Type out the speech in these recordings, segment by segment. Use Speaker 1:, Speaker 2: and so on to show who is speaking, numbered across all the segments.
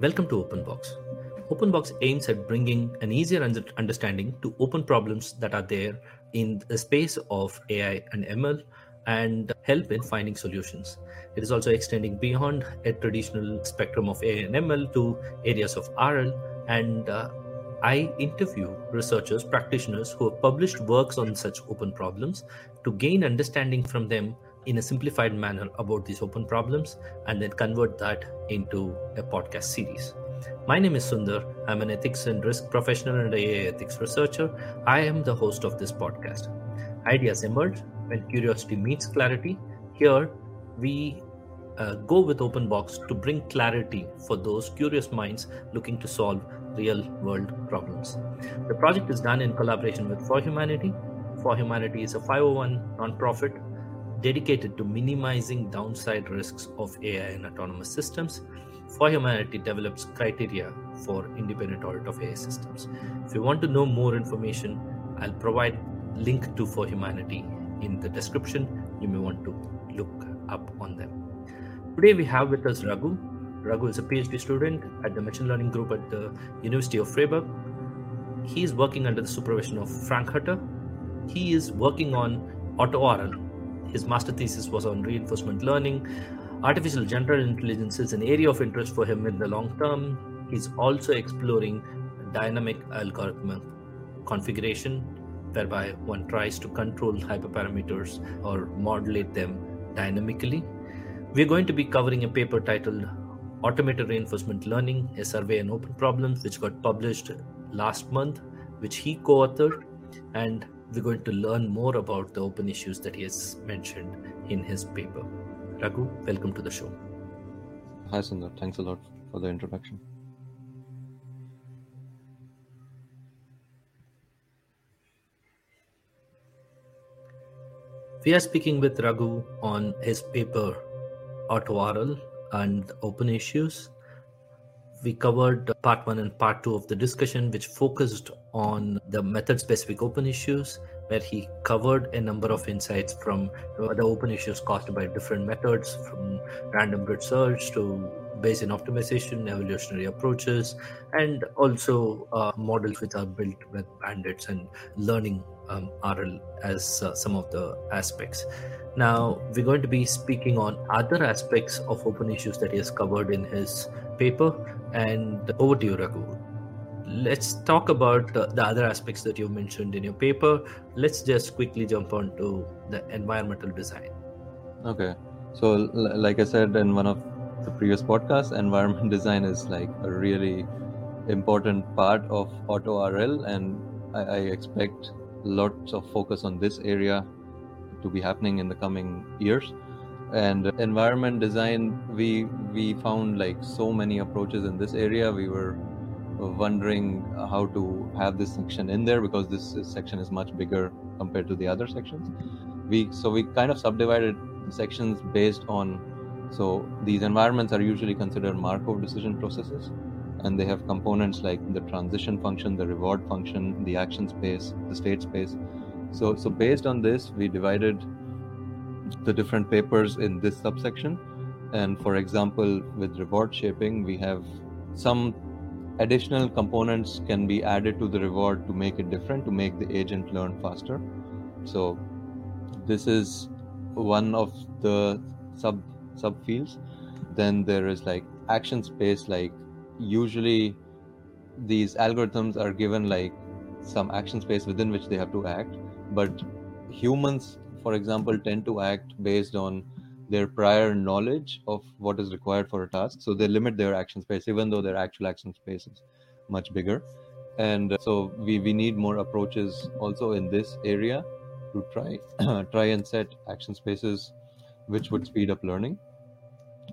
Speaker 1: Welcome to OpenBox. OpenBox aims at bringing an easier understanding to open problems that are there in the space of AI and ML and help in finding solutions. It is also extending beyond a traditional spectrum of AI and ML to areas of RL. And uh, I interview researchers, practitioners who have published works on such open problems to gain understanding from them in a simplified manner about these open problems and then convert that into a podcast series. My name is Sundar. I'm an ethics and risk professional and AI ethics researcher. I am the host of this podcast. Ideas emerge when curiosity meets clarity. Here, we uh, go with OpenBox to bring clarity for those curious minds looking to solve real world problems. The project is done in collaboration with For Humanity. For Humanity is a 501 nonprofit dedicated to minimizing downside risks of AI and autonomous systems. For Humanity develops criteria for independent audit of AI systems. If you want to know more information, I'll provide link to For Humanity in the description. You may want to look up on them. Today we have with us Raghu. Raghu is a PhD student at the machine learning group at the University of Freiburg. He is working under the supervision of Frank Hutter. He is working on AutoRL, his master thesis was on reinforcement learning. Artificial general intelligence is an area of interest for him in the long term. He's also exploring dynamic algorithmic configuration, whereby one tries to control hyperparameters or modulate them dynamically. We're going to be covering a paper titled Automated Reinforcement Learning, a survey and open problems, which got published last month, which he co authored. And we're going to learn more about the open issues that he has mentioned in his paper. Raghu, welcome to the show.
Speaker 2: Hi, Sundar. Thanks a lot for the introduction.
Speaker 1: We are speaking with Raghu on his paper AutoRL and open issues we covered part one and part two of the discussion, which focused on the method specific open issues, where he covered a number of insights from the open issues caused by different methods, from random grid search to Bayesian optimization, evolutionary approaches, and also uh, models which are built with bandits and learning um, RL as uh, some of the aspects. Now, we're going to be speaking on other aspects of open issues that he has covered in his paper. And over to you, Raghu. Let's talk about uh, the other aspects that you mentioned in your paper. Let's just quickly jump on to the environmental design.
Speaker 2: Okay. So, l- like I said in one of the previous podcasts, environment design is like a really important part of AutoRL, and I, I expect lots of focus on this area to be happening in the coming years and environment design we we found like so many approaches in this area. We were wondering how to have this section in there because this section is much bigger compared to the other sections. We so we kind of subdivided sections based on so these environments are usually considered markov decision processes and they have components like the transition function the reward function the action space the state space. So so based on this we divided the different papers in this subsection. And for example with reward shaping we have some additional components can be added to the reward to make it different to make the agent learn faster. So this is one of the sub subfields. Then there is like action space like usually these algorithms are given like some action space within which they have to act. But humans for example tend to act based on their prior knowledge of what is required for a task. So they limit their action space even though their actual action space is much bigger. And uh, so we, we need more approaches also in this area to try try and set action spaces which would speed up learning.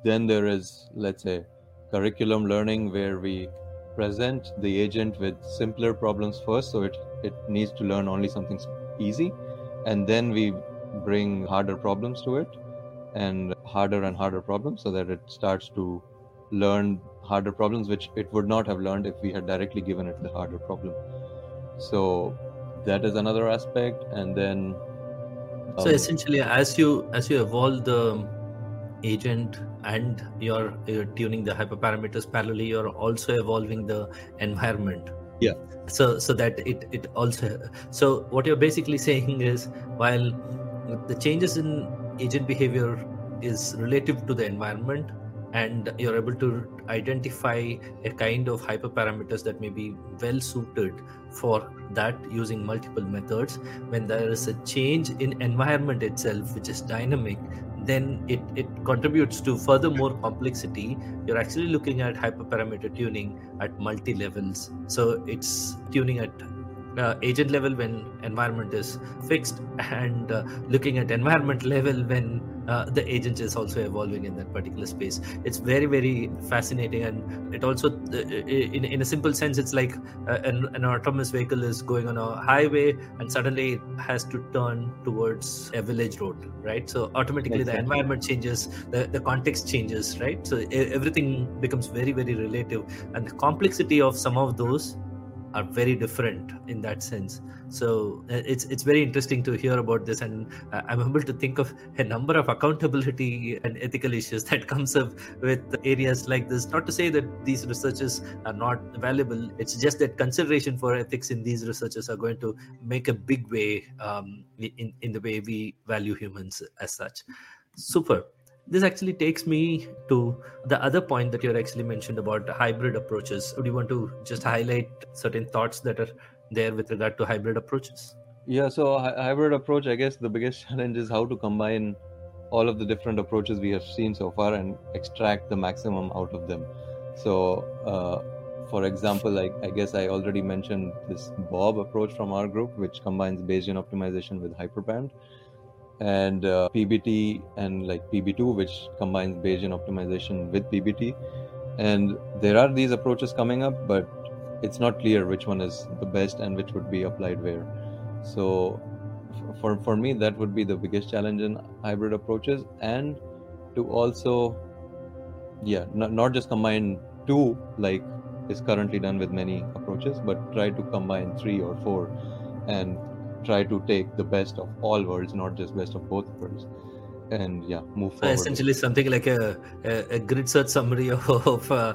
Speaker 2: Then there is let's say curriculum learning where we present the agent with simpler problems first. So it it needs to learn only something easy. And then we bring harder problems to it and harder and harder problems so that it starts to learn harder problems which it would not have learned if we had directly given it the harder problem. So that is another aspect and then
Speaker 1: um, so essentially as you as you evolve the agent and you're, you're tuning the hyperparameters parallelly you're also evolving the environment.
Speaker 2: Yeah.
Speaker 1: So so that it it also so what you're basically saying is while Uh, the changes in agent behavior is relative to the environment and you're able to identify a kind of hyperparameters that may be well suited for that using multiple methods. When there is a change in environment itself which is dynamic then it, it contributes to further more complexity. You're actually looking at hyperparameter tuning at multi levels so it's tuning at uh, agent level when environment is fixed and uh, looking at environment level when uh, the agent is also evolving in that particular space. It's very very fascinating and it also uh, in, in a simple sense it's like uh, an, an autonomous vehicle is going on a highway and suddenly it has to turn towards a village road right? So automatically exactly. the environment changes the, the context changes right? So everything becomes very very relative and the complexity of some of those are very different in that sense. So uh, it's it's very interesting to hear about this and uh, i'm able to think of a number of accountability and ethical issues that comes up with areas like this. Not to say that these researches are not valuable it's just that consideration for ethics in these researches are going to make a big way um, in in the way we value humans as such. Super this actually takes me to the other point that you actually mentioned about hybrid approaches. Would you want to just highlight certain thoughts that are there with regard to hybrid approaches?
Speaker 2: Yeah, so hybrid approach, I guess the biggest challenge is how to combine all of the different approaches we have seen so far and extract the maximum out of them. So, uh, for example, like I guess I already mentioned this Bob approach from our group, which combines Bayesian optimization with hyperband and uh, PBT and like PB2, which combines Bayesian optimization with PBT. And there are these approaches coming up, but it's not clear which one is the best and which would be applied where. So, for for me, that would be the biggest challenge in hybrid approaches, and to also, yeah, not, not just combine two like is currently done with many approaches, but try to combine three or four and try to take the best of all worlds, not just best of both worlds, and yeah, move forward.
Speaker 1: Essentially, something like a, a, a grid search summary of, of uh,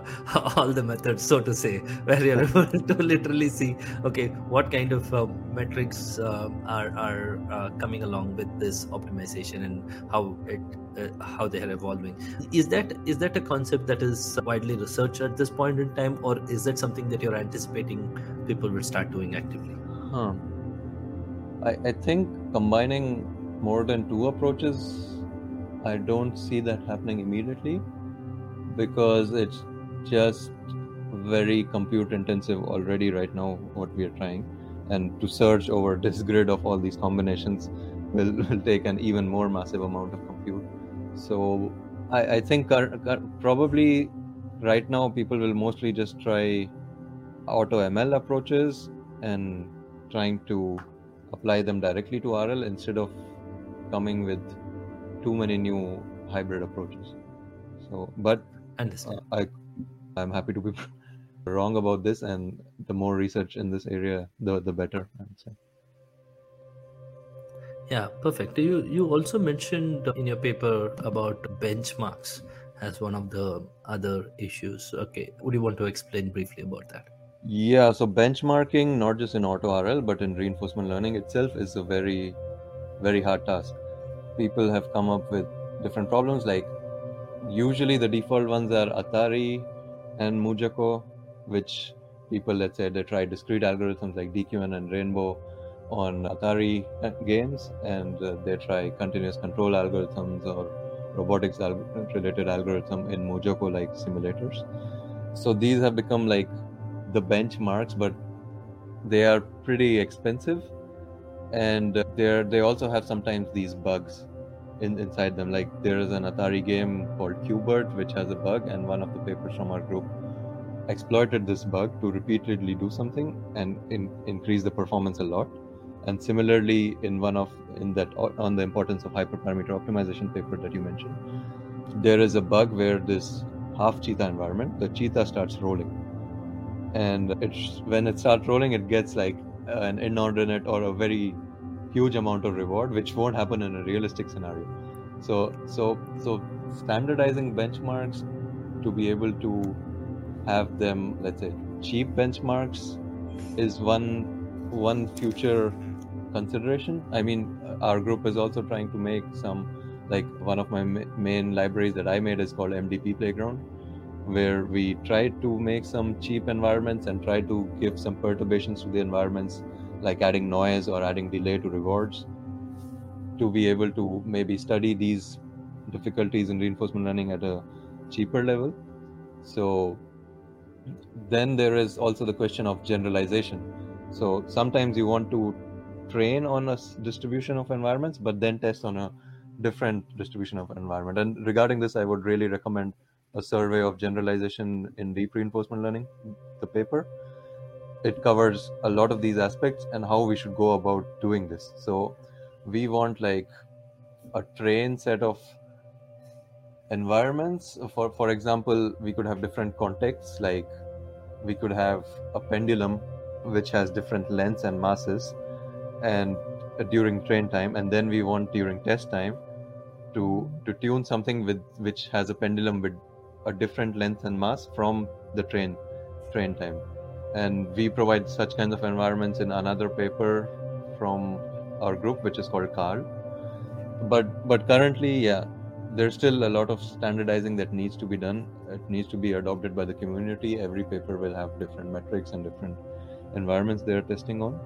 Speaker 1: all the methods, so to say, where you're able to literally see, okay, what kind of uh, metrics uh, are are uh, coming along with this optimization and how it uh, how they are evolving. Is that is that a concept that is widely researched at this point in time, or is that something that you're anticipating people will start doing actively?
Speaker 2: Huh. I, I think combining more than two approaches, I don't see that happening immediately because it's just very compute intensive already right now what we are trying. And to search over this grid of all these combinations will, will take an even more massive amount of compute. So i, I think probably right now people will mostly just try auto ml approaches and trying to apply them directly to RL instead of coming with too many new hybrid approaches. So, but
Speaker 1: Understand.
Speaker 2: Uh, I, I'm happy to be wrong about this, and the more research in this area, the the better. I would say.
Speaker 1: Yeah, perfect. You you also mentioned in your paper about benchmarks as one of the other issues. Okay, would you want to explain briefly about that?
Speaker 2: Yeah, so benchmarking, not just in auto RL, but in reinforcement learning itself, is a very, very hard task. People have come up with different problems. Like, usually the default ones are Atari and MuJoCo, which people, let's say, they try discrete algorithms like DQN and Rainbow on Atari uh, games, and uh, they try continuous control algorithms or robotics related algorithm in MuJoCo like simulators. So these have become like the benchmarks, but they are pretty expensive, and they're they also have sometimes these bugs in, inside them. Like there is an Atari game called Q*bert, which has a bug, and one of the papers from our group exploited this bug to repeatedly do something and in, increase the performance a lot. And similarly, in one of in that on the importance of hyperparameter optimization paper that you mentioned, there is a bug where this half cheetah environment, the cheetah starts rolling and it's when it starts rolling it gets like an inordinate or a very huge amount of reward which won't happen in a realistic scenario So so so standardizing benchmarks to be able to have them, let's say, cheap benchmarks is one one future consideration. I mean, our group is also trying to make some like one of my ma- main libraries that I made is called MDP Playground, where we try to make some cheap environments and try to give some perturbations to the environments, like adding noise or adding delay to rewards, to be able to maybe study these difficulties in reinforcement learning at a cheaper level. So then there is also the question of generalization. So sometimes you want to train on a distribution of environments, but then test on a different distribution of environment. And regarding this, I would really recommend a survey of generalization in deep reinforcement learning, the paper. It covers a lot of these aspects and how we should go about doing this. So we want like a trained set of environments. For for example, we could have different contexts, like we could have a pendulum which has different lengths and masses and uh, during train time and then we want during test time to to tune something with which has a pendulum with a different length and mass from the train train time. And we provide such kinds of environments in another paper from our group which is called CARL. But but currently yeah there's still a lot of standardizing that needs to be done. It needs to be adopted by the community. Every paper will have different metrics and different environments they're testing on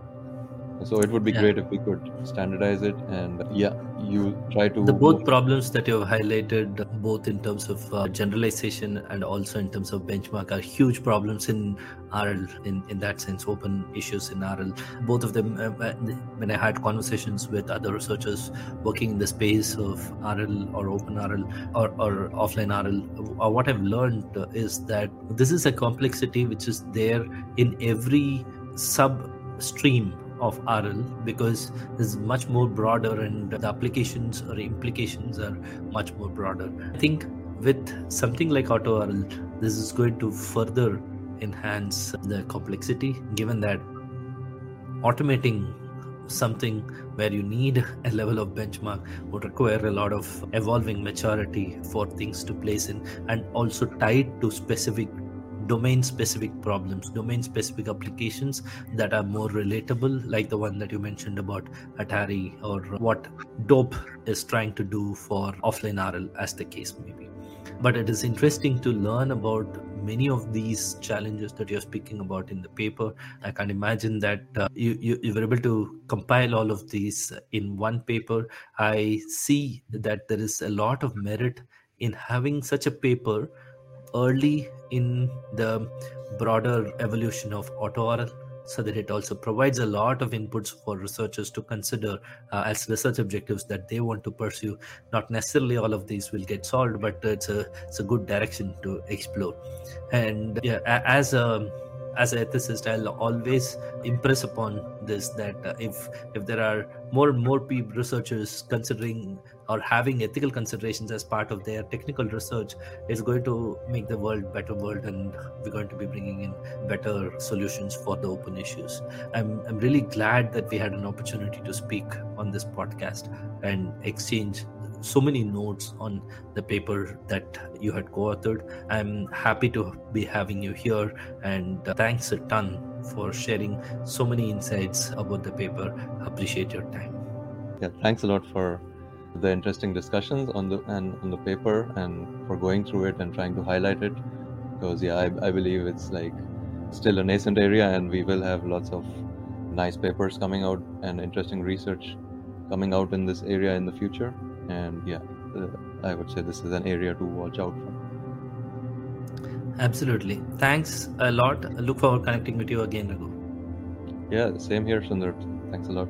Speaker 2: so it would be
Speaker 1: Yeah.
Speaker 2: great if we could standardize it and yeah you try to
Speaker 1: the both problems that you have highlighted both in terms of uh, generalization and also in terms of benchmark are huge problems in rl in, in that sense open issues in rl both of them uh, uh, when i had conversations with other researchers working in the space of rl or open rl or, or offline rl uh, what i've learned is that this is a complexity which is there in every sub stream of RL because it's much more broader and the applications or implications are much more broader. I think with something like Auto RL, this is going to further enhance the complexity given that automating something where you need a level of benchmark would require a lot of evolving maturity for things to place in and also tied to specific domain specific problems domain specific applications that are more relatable like the one that you mentioned about atari or what dope is trying to do for offline rl as the case may be. But it is interesting to learn about many of these challenges that you're speaking about in the paper. I can imagine that uh, you, you you were able to compile all of these in one paper. I see that there is a lot of merit in having such a paper early in the broader evolution of AutoRL so that it also provides a lot of inputs for researchers to consider uh, as research objectives that they want to pursue. Not necessarily all of these will get solved but it's a it's a good direction to explore. And yeah as a as an ethicist i'll always impress upon this that if if there are more and more people researchers considering or having ethical considerations as part of their technical research is going to make the world better world and we're going to be bringing in better solutions for the open issues. I'm i'm really glad that we had an opportunity to speak on this podcast and exchange so many notes on the paper that you had co-authored. I'm happy to be having you here and thanks a ton for sharing so many insights about the paper. Appreciate your time.
Speaker 2: Yeah thanks a lot for the interesting discussions on the and on the paper and for going through it and trying to highlight it. Because yeah I, I believe it's like still a nascent area and we will have lots of nice papers coming out and interesting research coming out in this area in the future. And yeah uh, i would say this is an area to watch out for.
Speaker 1: Absolutely. Thanks a lot. I look forward to connecting with you again Raghu.
Speaker 2: yeah same here sundar. Thanks a lot